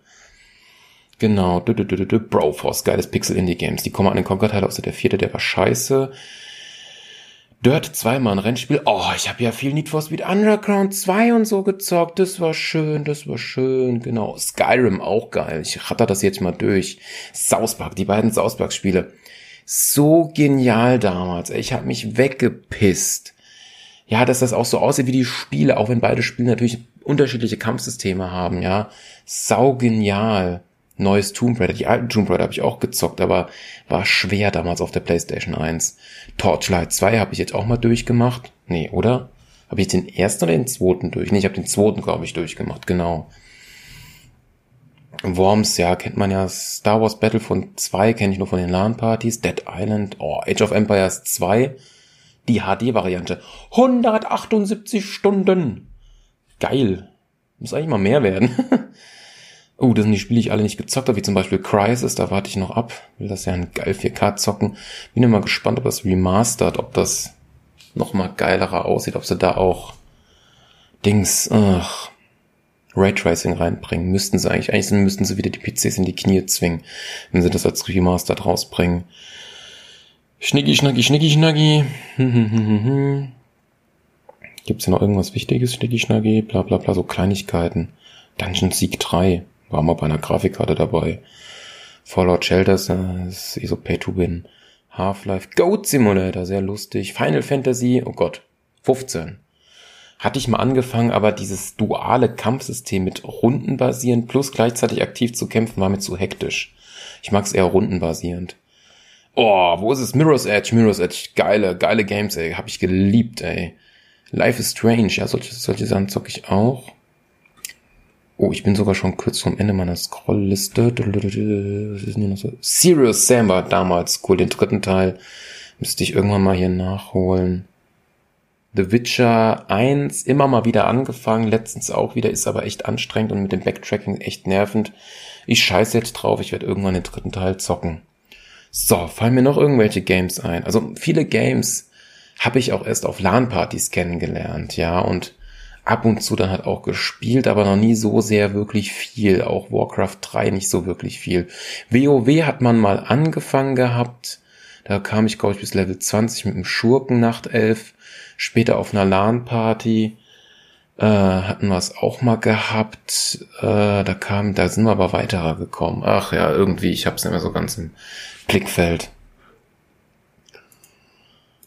Genau, du, du, du, Broforce, geiles Pixel-Indie-Games. Die kommen an den Conquer-Teil, außer der vierte, der war scheiße. Dirt 2 mal ein Rennspiel. Oh, ich habe ja viel Need for Speed Underground 2 und so gezockt. Das war schön, das war schön. Genau. Skyrim auch geil. Ich ratter das jetzt mal durch. South Park, die beiden South Park Spiele. So genial damals. Ich habe mich weggepisst. Ja, dass das auch so aussieht wie die Spiele, auch wenn beide Spiele natürlich unterschiedliche Kampfsysteme haben, ja. Sau genial neues Tomb Raider. Die alten Tomb Raider habe ich auch gezockt, aber war schwer damals auf der PlayStation 1. Torchlight 2 habe ich jetzt auch mal durchgemacht. Nee, oder? Habe ich den ersten oder den zweiten durch? Nee, ich habe den zweiten, glaube ich, durchgemacht, genau. Worms, ja, kennt man ja. Star Wars Battlefront 2 kenne ich nur von den LAN-Partys. Dead Island, oh, Age of Empires 2. Die HD-Variante. 178 Stunden. Geil. Muss eigentlich mal mehr werden. Oh, das sind die Spiele, die ich alle nicht gezockt habe, wie zum Beispiel Crisis, da warte ich noch ab. Will das ja ein geil 4K zocken. Bin immer gespannt, ob das remastered, ob das noch mal geilerer aussieht, ob sie da auch Dings, ach, Raytracing reinbringen. Müssten sie eigentlich, eigentlich müssten sie wieder die PCs in die Knie zwingen, wenn sie das als Remastered rausbringen. Schnicki, schnacki, schnicki, schnacki. Gibt's hier noch irgendwas Wichtiges? Schnicki, schnacki, bla, bla, bla, so Kleinigkeiten. Dungeon Sieg 3. War mal bei einer Grafikkarte dabei. Fallout Shelters, das ist eh so Pay-to-Win. Half-Life, Goat Simulator, sehr lustig. Final Fantasy, oh Gott, 15. hatte ich mal angefangen, aber dieses duale Kampfsystem mit rundenbasierend plus gleichzeitig aktiv zu kämpfen war mir zu hektisch. Ich mag es eher rundenbasierend. Oh, wo ist es? Mirror's Edge, Mirror's Edge. Geile, geile Games, ey. Hab ich geliebt, ey. Life is Strange. Ja, solche, solche Sachen zocke ich auch. Oh, ich bin sogar schon kurz vom Ende meiner Scrollliste. Serious Sam war damals cool. Den dritten Teil müsste ich irgendwann mal hier nachholen. The Witcher 1 immer mal wieder angefangen, letztens auch wieder, ist aber echt anstrengend und mit dem Backtracking echt nervend. Ich scheiße jetzt drauf, ich werde irgendwann den dritten Teil zocken. So, fallen mir noch irgendwelche Games ein. Also viele Games habe ich auch erst auf LAN-Partys kennengelernt, ja, und ab und zu dann halt auch gespielt, aber noch nie so sehr wirklich viel. Auch Warcraft 3 nicht so wirklich viel. WoW hat man mal angefangen gehabt. Da kam ich, glaube ich, bis Level 20 mit dem Schurken Nachtelf. Später auf einer LAN-Party äh, hatten wir es auch mal gehabt. Äh, da kam, da sind wir aber weiterer gekommen. Ach ja, irgendwie, ich hab's nicht mehr so ganz im Blickfeld.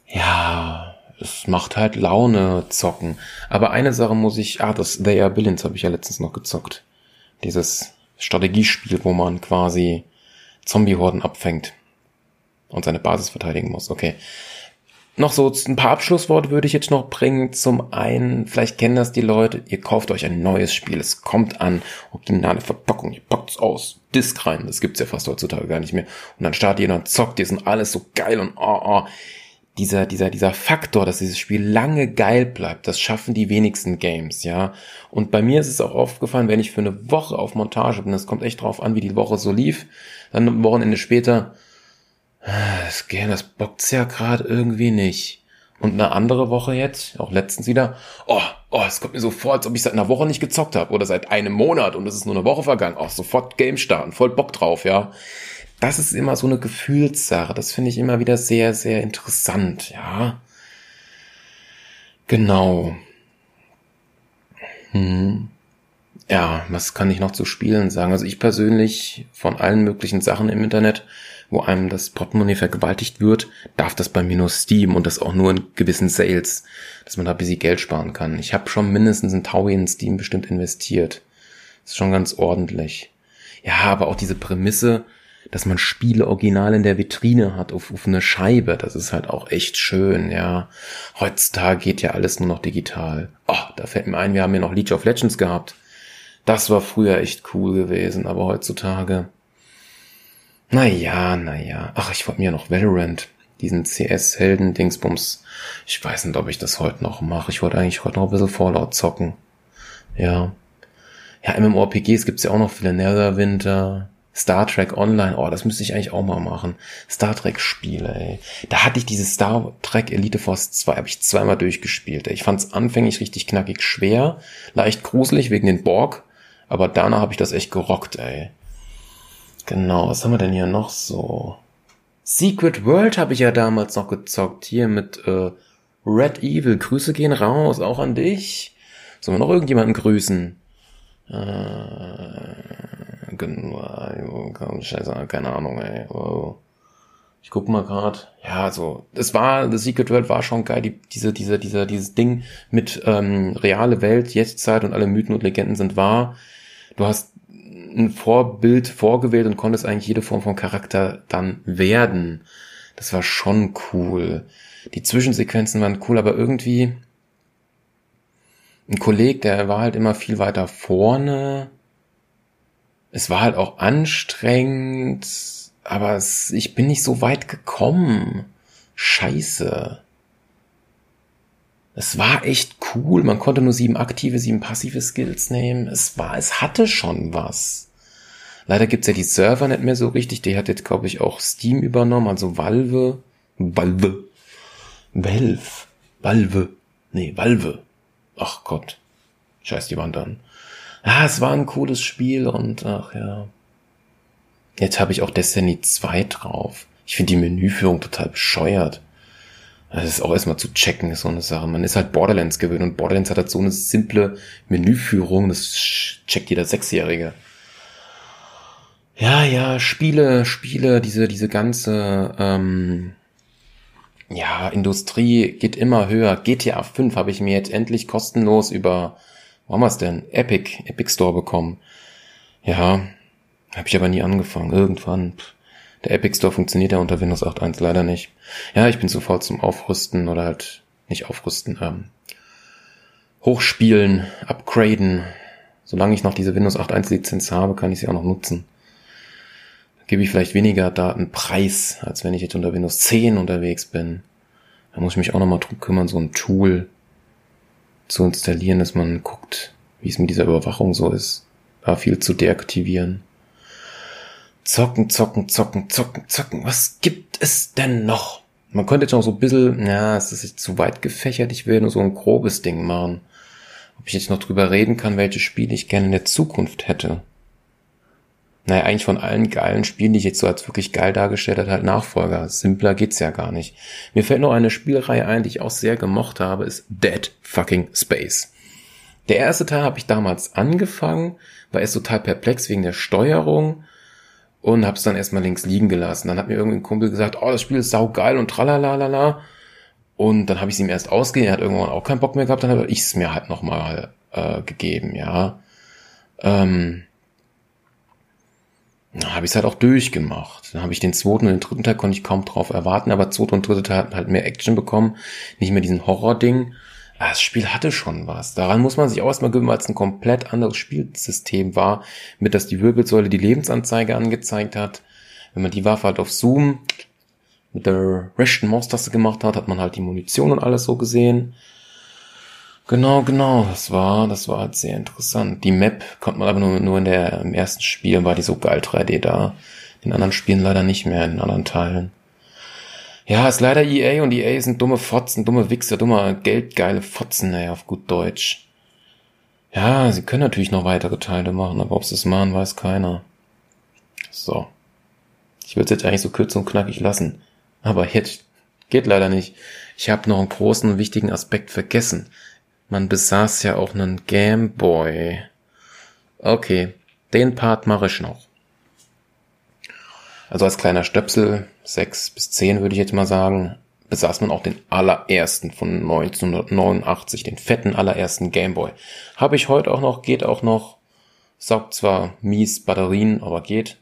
Ja, es macht halt Laune zocken. Aber eine Sache muss ich, ah, das They Are Billions habe ich ja letztens noch gezockt. Dieses Strategiespiel, wo man quasi Zombie-Horden abfängt und seine Basis verteidigen muss. Okay. Noch so ein paar Abschlussworte würde ich jetzt noch bringen. Zum einen, vielleicht kennen das die Leute, ihr kauft euch ein neues Spiel, es kommt an, originale Verpackung, ihr packt's aus, Disk rein, das gibt's ja fast heutzutage gar nicht mehr. Und dann startet ihr und zockt ihr, sind alles so geil und oh, oh. Dieser, dieser, dieser Faktor, dass dieses Spiel lange geil bleibt, das schaffen die wenigsten Games, ja. Und bei mir ist es auch aufgefallen, wenn ich für eine Woche auf Montage bin, das kommt echt drauf an, wie die Woche so lief, dann ein Wochenende später, das Game, das bockt's ja gerade irgendwie nicht. Und eine andere Woche jetzt, auch letztens wieder, oh, oh, es kommt mir so vor, als ob ich seit einer Woche nicht gezockt habe oder seit einem Monat und es ist nur eine Woche vergangen. Auch oh, sofort Game starten, voll Bock drauf, ja. Das ist immer so eine Gefühlssache. Das finde ich immer wieder sehr, sehr interessant, ja. Genau. Hm. Ja, was kann ich noch zu Spielen sagen? Also ich persönlich von allen möglichen Sachen im Internet wo einem das Portemonnaie vergewaltigt wird, darf das bei mir nur Steam und das auch nur in gewissen Sales, dass man da ein bisschen Geld sparen kann. Ich habe schon mindestens ein Taui in Steam bestimmt investiert. Das ist schon ganz ordentlich. Ja, aber auch diese Prämisse, dass man Spiele original in der Vitrine hat, auf, auf eine Scheibe, das ist halt auch echt schön, ja. Heutzutage geht ja alles nur noch digital. Oh, da fällt mir ein, wir haben ja noch League of Legends gehabt. Das war früher echt cool gewesen, aber heutzutage, naja, naja. Ach, ich wollte mir noch Valorant, diesen CS-Helden-Dingsbums. Ich weiß nicht, ob ich das heute noch mache. Ich wollte eigentlich heute noch ein bisschen Fallout zocken. Ja. Ja, MMORPGs gibt's ja auch noch viele Netherwinter. Star Trek Online, oh, das müsste ich eigentlich auch mal machen. Star Trek Spiele, ey. Da hatte ich dieses Star Trek Elite Force 2, habe ich zweimal durchgespielt. Ey. Ich fand's anfänglich richtig knackig schwer, leicht gruselig wegen den Borg, aber danach habe ich das echt gerockt, ey. Genau, was haben wir denn hier noch so? Secret World habe ich ja damals noch gezockt. Hier mit äh, Red Evil. Grüße gehen raus, auch an dich. Sollen wir noch irgendjemanden grüßen? Äh, Scheiße, keine Ahnung, ey. Oh. Ich guck mal grad. Ja, so. Es war, The Secret World war schon geil. Die, diese, diese, dieser, dieses Ding mit ähm, reale Welt, Jetztzeit und alle Mythen und Legenden sind wahr. Du hast ein Vorbild vorgewählt und konntest eigentlich jede Form von Charakter dann werden. Das war schon cool. Die Zwischensequenzen waren cool, aber irgendwie ein Kollege, der war halt immer viel weiter vorne. Es war halt auch anstrengend, aber es, ich bin nicht so weit gekommen. Scheiße. Es war echt cool. Man konnte nur sieben aktive, sieben passive Skills nehmen. Es war, es hatte schon was. Leider gibt's ja die Server nicht mehr so richtig. Die hat jetzt, glaube ich, auch Steam übernommen, also Valve. Valve. Valve. Valve. Nee, Valve. Ach Gott. Scheiß die Wand an. Ah, es war ein cooles Spiel und ach ja. Jetzt habe ich auch Destiny 2 drauf. Ich finde die Menüführung total bescheuert. Das ist auch erstmal zu checken, so eine Sache. Man ist halt Borderlands gewöhnt und Borderlands hat halt so eine simple Menüführung, das checkt jeder Sechsjährige. Ja, ja, Spiele, Spiele, diese, diese ganze, ähm, Ja, Industrie geht immer höher. GTA 5 habe ich mir jetzt endlich kostenlos über, wo haben wir's denn? Epic, Epic Store bekommen. Ja, habe ich aber nie angefangen. Irgendwann. Der Epic Store funktioniert ja unter Windows 8.1 leider nicht. Ja, ich bin faul zum Aufrüsten oder halt nicht aufrüsten, ähm, hochspielen, upgraden. Solange ich noch diese Windows 8.1 Lizenz habe, kann ich sie auch noch nutzen. Gebe ich vielleicht weniger Datenpreis, als wenn ich jetzt unter Windows 10 unterwegs bin. Da muss ich mich auch nochmal drum kümmern, so ein Tool zu installieren, dass man guckt, wie es mit dieser Überwachung so ist. Da viel zu deaktivieren. Zocken, zocken, zocken, zocken, zocken. Was gibt es denn noch? Man könnte jetzt noch so ein bisschen, ja, es ist jetzt zu weit gefächert, ich will nur so ein grobes Ding machen ob ich jetzt noch drüber reden kann, welche Spiele ich gerne in der Zukunft hätte. Naja, eigentlich von allen geilen Spielen, die ich jetzt so als wirklich geil dargestellt habe, halt Nachfolger. Simpler geht's ja gar nicht. Mir fällt noch eine Spielreihe ein, die ich auch sehr gemocht habe, ist Dead Fucking Space. Der erste Teil habe ich damals angefangen, war erst total perplex wegen der Steuerung und hab's dann erstmal links liegen gelassen. Dann hat mir irgendwie ein Kumpel gesagt, oh, das Spiel ist saugeil und tralalala. Und dann habe ich es ihm erst ausgeliehen, er hat irgendwann auch keinen Bock mehr gehabt, dann habe ich es mir halt nochmal äh, gegeben, ja. Ähm, dann habe ich es halt auch durchgemacht. Dann habe ich den zweiten und den dritten Teil konnte ich kaum drauf erwarten, aber zweite und dritte Teil hatten halt mehr Action bekommen, nicht mehr diesen Horror-Ding. Das Spiel hatte schon was. Daran muss man sich auch erstmal gewöhnen, weil es ein komplett anderes Spielsystem war, mit dass die Wirbelsäule die Lebensanzeige angezeigt hat. Wenn man die Waffe halt auf Zoom mit der rechten Maustaste gemacht hat, hat man halt die Munition und alles so gesehen. Genau, genau, das war, das war halt sehr interessant. Die Map konnte man aber nur, nur in der, im ersten Spiel war die so geil 3D da. In anderen Spielen leider nicht mehr, in anderen Teilen. Ja, ist leider EA und EA sind dumme Fotzen, dumme Wichser, dumme geldgeile Fotzen, ey, auf gut Deutsch. Ja, sie können natürlich noch weitere Teile machen, aber ob sie es machen, weiß keiner. So. Ich würde es jetzt eigentlich so kurz und knackig lassen. Aber jetzt geht leider nicht. Ich habe noch einen großen wichtigen Aspekt vergessen. Man besaß ja auch einen Game Boy. Okay, den Part mache ich noch. Also als kleiner Stöpsel, sechs bis zehn würde ich jetzt mal sagen, besaß man auch den allerersten von 1989, den fetten allerersten Gameboy. Habe ich heute auch noch, geht auch noch, saugt zwar mies Batterien, aber geht.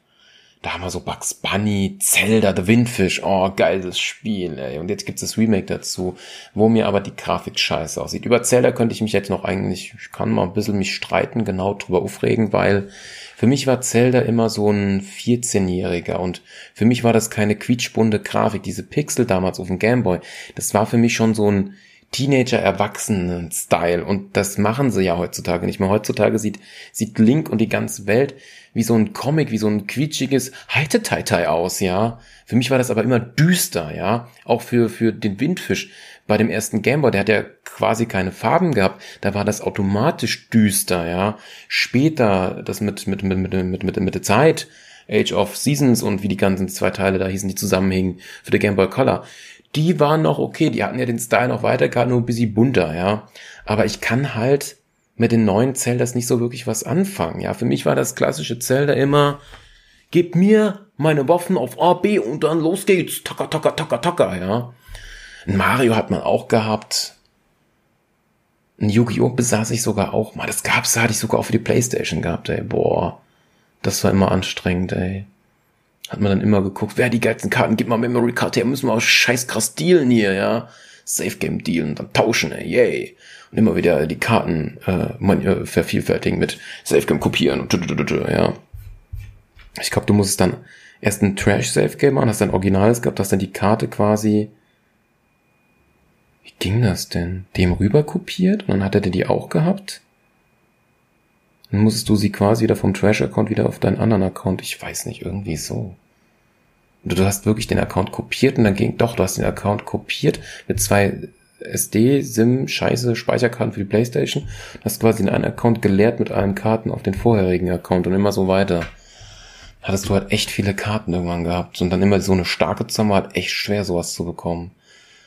Da haben wir so Bugs Bunny, Zelda, The Windfish. Oh, geiles Spiel, ey. Und jetzt gibt's das Remake dazu, wo mir aber die Grafik scheiße aussieht. Über Zelda könnte ich mich jetzt noch eigentlich, ich kann mal ein bisschen mich streiten, genau drüber aufregen, weil für mich war Zelda immer so ein 14-Jähriger und für mich war das keine quietschbunde Grafik. Diese Pixel damals auf dem Gameboy, das war für mich schon so ein Teenager-Erwachsenen-Style. Und das machen sie ja heutzutage nicht mehr. Heutzutage sieht, sieht Link und die ganze Welt wie so ein Comic, wie so ein quietschiges Heite-Tai-Tai aus, ja. Für mich war das aber immer düster, ja. Auch für, für den Windfisch. Bei dem ersten Gameboy, der hat ja quasi keine Farben gehabt, da war das automatisch düster, ja. Später, das mit, mit, mit, mit, mit, mit, mit der Zeit, Age of Seasons und wie die ganzen zwei Teile da hießen, die zusammenhingen für den Game Boy Color die waren noch okay, die hatten ja den Style noch weiter, nur ein bisschen bunter, ja. Aber ich kann halt mit den neuen Zeldas nicht so wirklich was anfangen, ja. Für mich war das klassische Zelda immer, gib mir meine Waffen auf A, B und dann los geht's, taka, taka, taka, taka, ja. Ein Mario hat man auch gehabt. Ein Yu-Gi-Oh! besaß ich sogar auch mal. Das gab's, hatte ich sogar auch für die Playstation gehabt, ey. Boah. Das war immer anstrengend, ey hat man dann immer geguckt, wer die geilsten Karten, gib mal Memory Card her, müssen wir auch scheiß krass dealen hier, ja. Safe Game dealen, dann tauschen, ey, yay. Und immer wieder die Karten äh, man, äh, vervielfältigen mit Safe Game kopieren und ja. Ich glaube, du musst dann erst ein Trash Safe Game machen, hast dann Originales gehabt, hast dann die Karte quasi wie ging das denn? Dem rüber kopiert und dann hat er die auch gehabt? Dann musstest du sie quasi wieder vom Trash-Account wieder auf deinen anderen Account. Ich weiß nicht, irgendwie so. Und du hast wirklich den Account kopiert und dann ging, doch, du hast den Account kopiert mit zwei SD, SIM, Scheiße, Speicherkarten für die Playstation. Du hast quasi in einen Account geleert mit allen Karten auf den vorherigen Account und immer so weiter. Hattest du halt echt viele Karten irgendwann gehabt und dann immer so eine starke war halt echt schwer, sowas zu bekommen.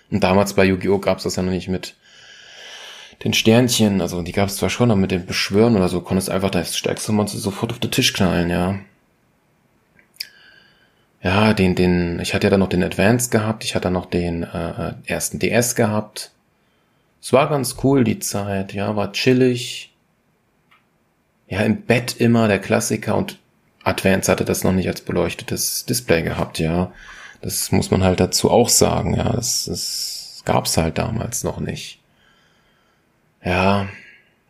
Und damals bei Yu-Gi-Oh! gab's das ja noch nicht mit den Sternchen, also die gab es zwar schon, aber mit dem Beschwören oder so, konntest einfach das stärkste Monster sofort auf den Tisch knallen, ja. ja, den, den, ich hatte ja dann noch den Advance gehabt, ich hatte dann noch den äh, ersten DS gehabt. Es war ganz cool, die Zeit, ja, war chillig. Ja, im Bett immer der Klassiker und Advance hatte das noch nicht als beleuchtetes Display gehabt, ja. Das muss man halt dazu auch sagen, ja. Das, das gab's halt damals noch nicht. Ja,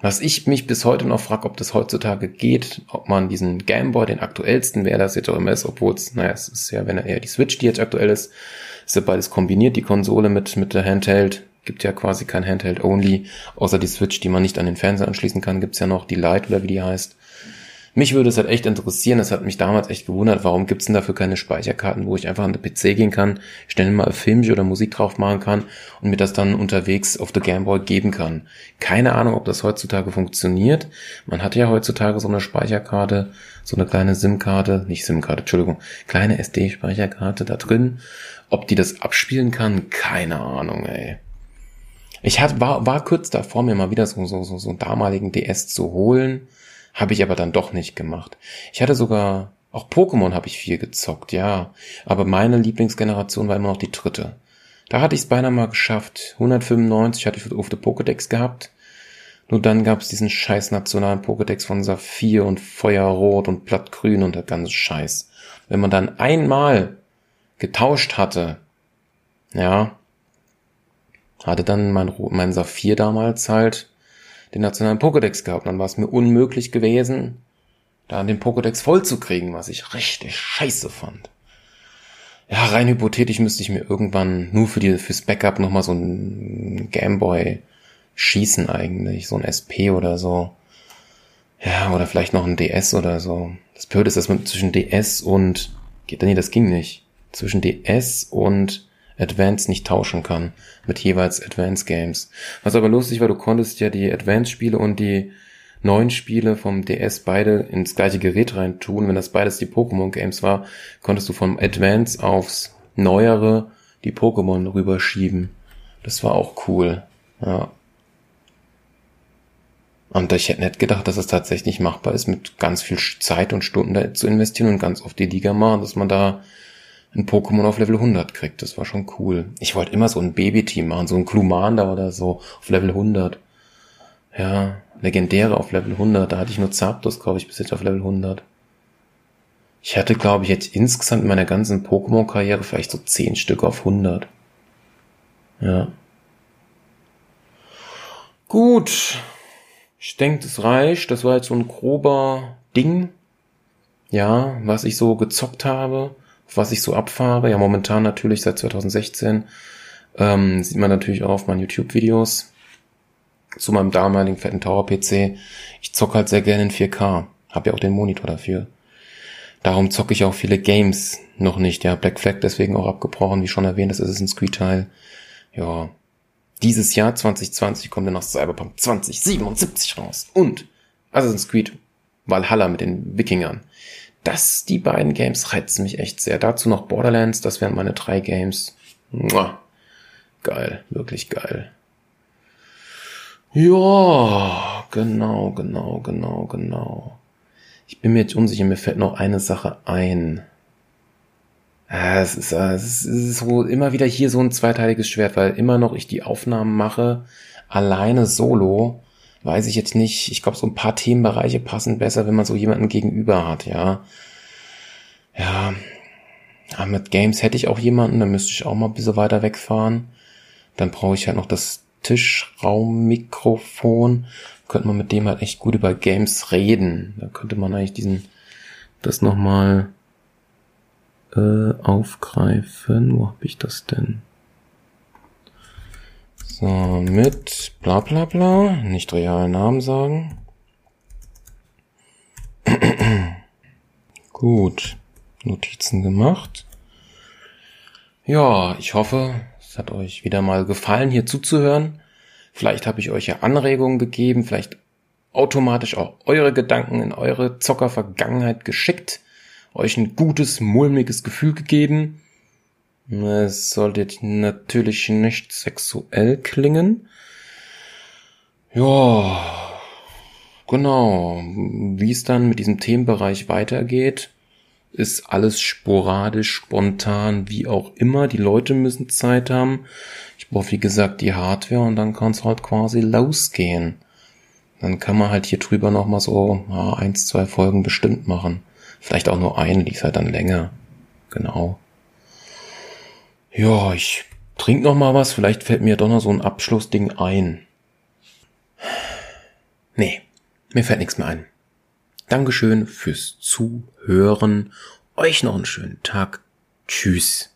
was ich mich bis heute noch frage, ob das heutzutage geht, ob man diesen Gameboy, den aktuellsten, wer das jetzt auch immer ist, obwohl es, naja, es ist ja, wenn er eher die Switch, die jetzt aktuell ist, ist ja beides kombiniert, die Konsole mit, mit der Handheld, gibt ja quasi kein Handheld-Only, außer die Switch, die man nicht an den Fernseher anschließen kann, gibt's ja noch die Lite oder wie die heißt. Mich würde es halt echt interessieren, das hat mich damals echt gewundert, warum gibt's denn dafür keine Speicherkarten, wo ich einfach an den PC gehen kann, schnell mal Filmchen oder Musik drauf machen kann und mir das dann unterwegs auf der Gameboy geben kann. Keine Ahnung, ob das heutzutage funktioniert. Man hat ja heutzutage so eine Speicherkarte, so eine kleine SIM-Karte, nicht SIM-Karte, Entschuldigung, kleine SD-Speicherkarte da drin. Ob die das abspielen kann, keine Ahnung, ey. Ich hat, war, war kurz davor, mir mal wieder so, so, so, so einen damaligen DS zu holen habe ich aber dann doch nicht gemacht. Ich hatte sogar, auch Pokémon habe ich viel gezockt, ja. Aber meine Lieblingsgeneration war immer noch die dritte. Da hatte ich es beinahe mal geschafft. 195 hatte ich auf der Pokédex gehabt. Nur dann gab es diesen scheiß nationalen Pokédex von Saphir und Feuerrot und Blattgrün und der ganze Scheiß. Wenn man dann einmal getauscht hatte, ja, hatte dann mein, mein Saphir damals halt den nationalen Pokédex gehabt. Dann war es mir unmöglich gewesen, da den Pokédex voll zu kriegen, was ich richtig scheiße fand. Ja, rein hypothetisch müsste ich mir irgendwann nur für die, fürs Backup nochmal so ein Gameboy schießen eigentlich, so ein SP oder so. Ja, oder vielleicht noch ein DS oder so. Das Blöde ist, dass man zwischen DS und, nee, das ging nicht. Zwischen DS und Advance nicht tauschen kann mit jeweils Advance Games. Was aber lustig war, du konntest ja die Advance Spiele und die neuen Spiele vom DS beide ins gleiche Gerät rein tun. Wenn das beides die Pokémon Games war, konntest du vom Advance aufs neuere die Pokémon rüberschieben. Das war auch cool. Ja. Und ich hätte nicht gedacht, dass es tatsächlich machbar ist, mit ganz viel Zeit und Stunden da zu investieren und ganz auf die Liga machen, dass man da ein Pokémon auf Level 100 kriegt. Das war schon cool. Ich wollte immer so ein Baby-Team machen, so ein Klumander oder so auf Level 100. Ja, legendäre auf Level 100. Da hatte ich nur Zapdos, glaube ich, bis jetzt auf Level 100. Ich hatte, glaube ich, jetzt insgesamt in meiner ganzen Pokémon-Karriere vielleicht so 10 Stück auf 100. Ja. Gut. Ich denke, das reicht. Das war jetzt so ein grober Ding. Ja, was ich so gezockt habe was ich so abfahre. Ja, momentan natürlich seit 2016 ähm, sieht man natürlich auch auf meinen YouTube-Videos zu meinem damaligen fetten Tower-PC. Ich zocke halt sehr gerne in 4K. Hab ja auch den Monitor dafür. Darum zocke ich auch viele Games noch nicht. Ja, Black Flag deswegen auch abgebrochen, wie schon erwähnt, das ist ein Screen-Teil. Ja, dieses Jahr 2020 kommt dann noch Cyberpunk 2077 raus. Und Assassin's Creed Valhalla mit den Wikingern das, die beiden Games reizen mich echt sehr. Dazu noch Borderlands, das wären meine drei Games. Mua. Geil, wirklich geil. Ja, genau, genau, genau, genau. Ich bin mir jetzt unsicher, mir fällt noch eine Sache ein. Es ist, es ist so immer wieder hier so ein zweiteiliges Schwert, weil immer noch ich die Aufnahmen mache, alleine solo weiß ich jetzt nicht. Ich glaube, so ein paar Themenbereiche passen besser, wenn man so jemanden gegenüber hat, ja. Ja. Aber mit Games hätte ich auch jemanden, dann müsste ich auch mal ein bisschen weiter wegfahren. Dann brauche ich halt noch das Tischraummikrofon. Könnte man mit dem halt echt gut über Games reden. Da könnte man eigentlich diesen, das nochmal äh, aufgreifen. Wo habe ich das denn? So, mit bla bla bla, nicht realen Namen sagen. Gut, Notizen gemacht. Ja, ich hoffe, es hat euch wieder mal gefallen, hier zuzuhören. Vielleicht habe ich euch ja Anregungen gegeben, vielleicht automatisch auch eure Gedanken in eure Zocker-Vergangenheit geschickt, euch ein gutes, mulmiges Gefühl gegeben. Es sollte natürlich nicht sexuell klingen. Ja, genau. Wie es dann mit diesem Themenbereich weitergeht, ist alles sporadisch, spontan, wie auch immer. Die Leute müssen Zeit haben. Ich brauche, wie gesagt, die Hardware und dann kann es halt quasi losgehen. Dann kann man halt hier drüber nochmal so ja, eins, zwei Folgen bestimmt machen. Vielleicht auch nur eine, die ist halt dann länger. Genau. Ja, ich trink noch mal was. Vielleicht fällt mir doch noch so ein Abschlussding ein. Nee, mir fällt nichts mehr ein. Dankeschön fürs Zuhören. Euch noch einen schönen Tag. Tschüss.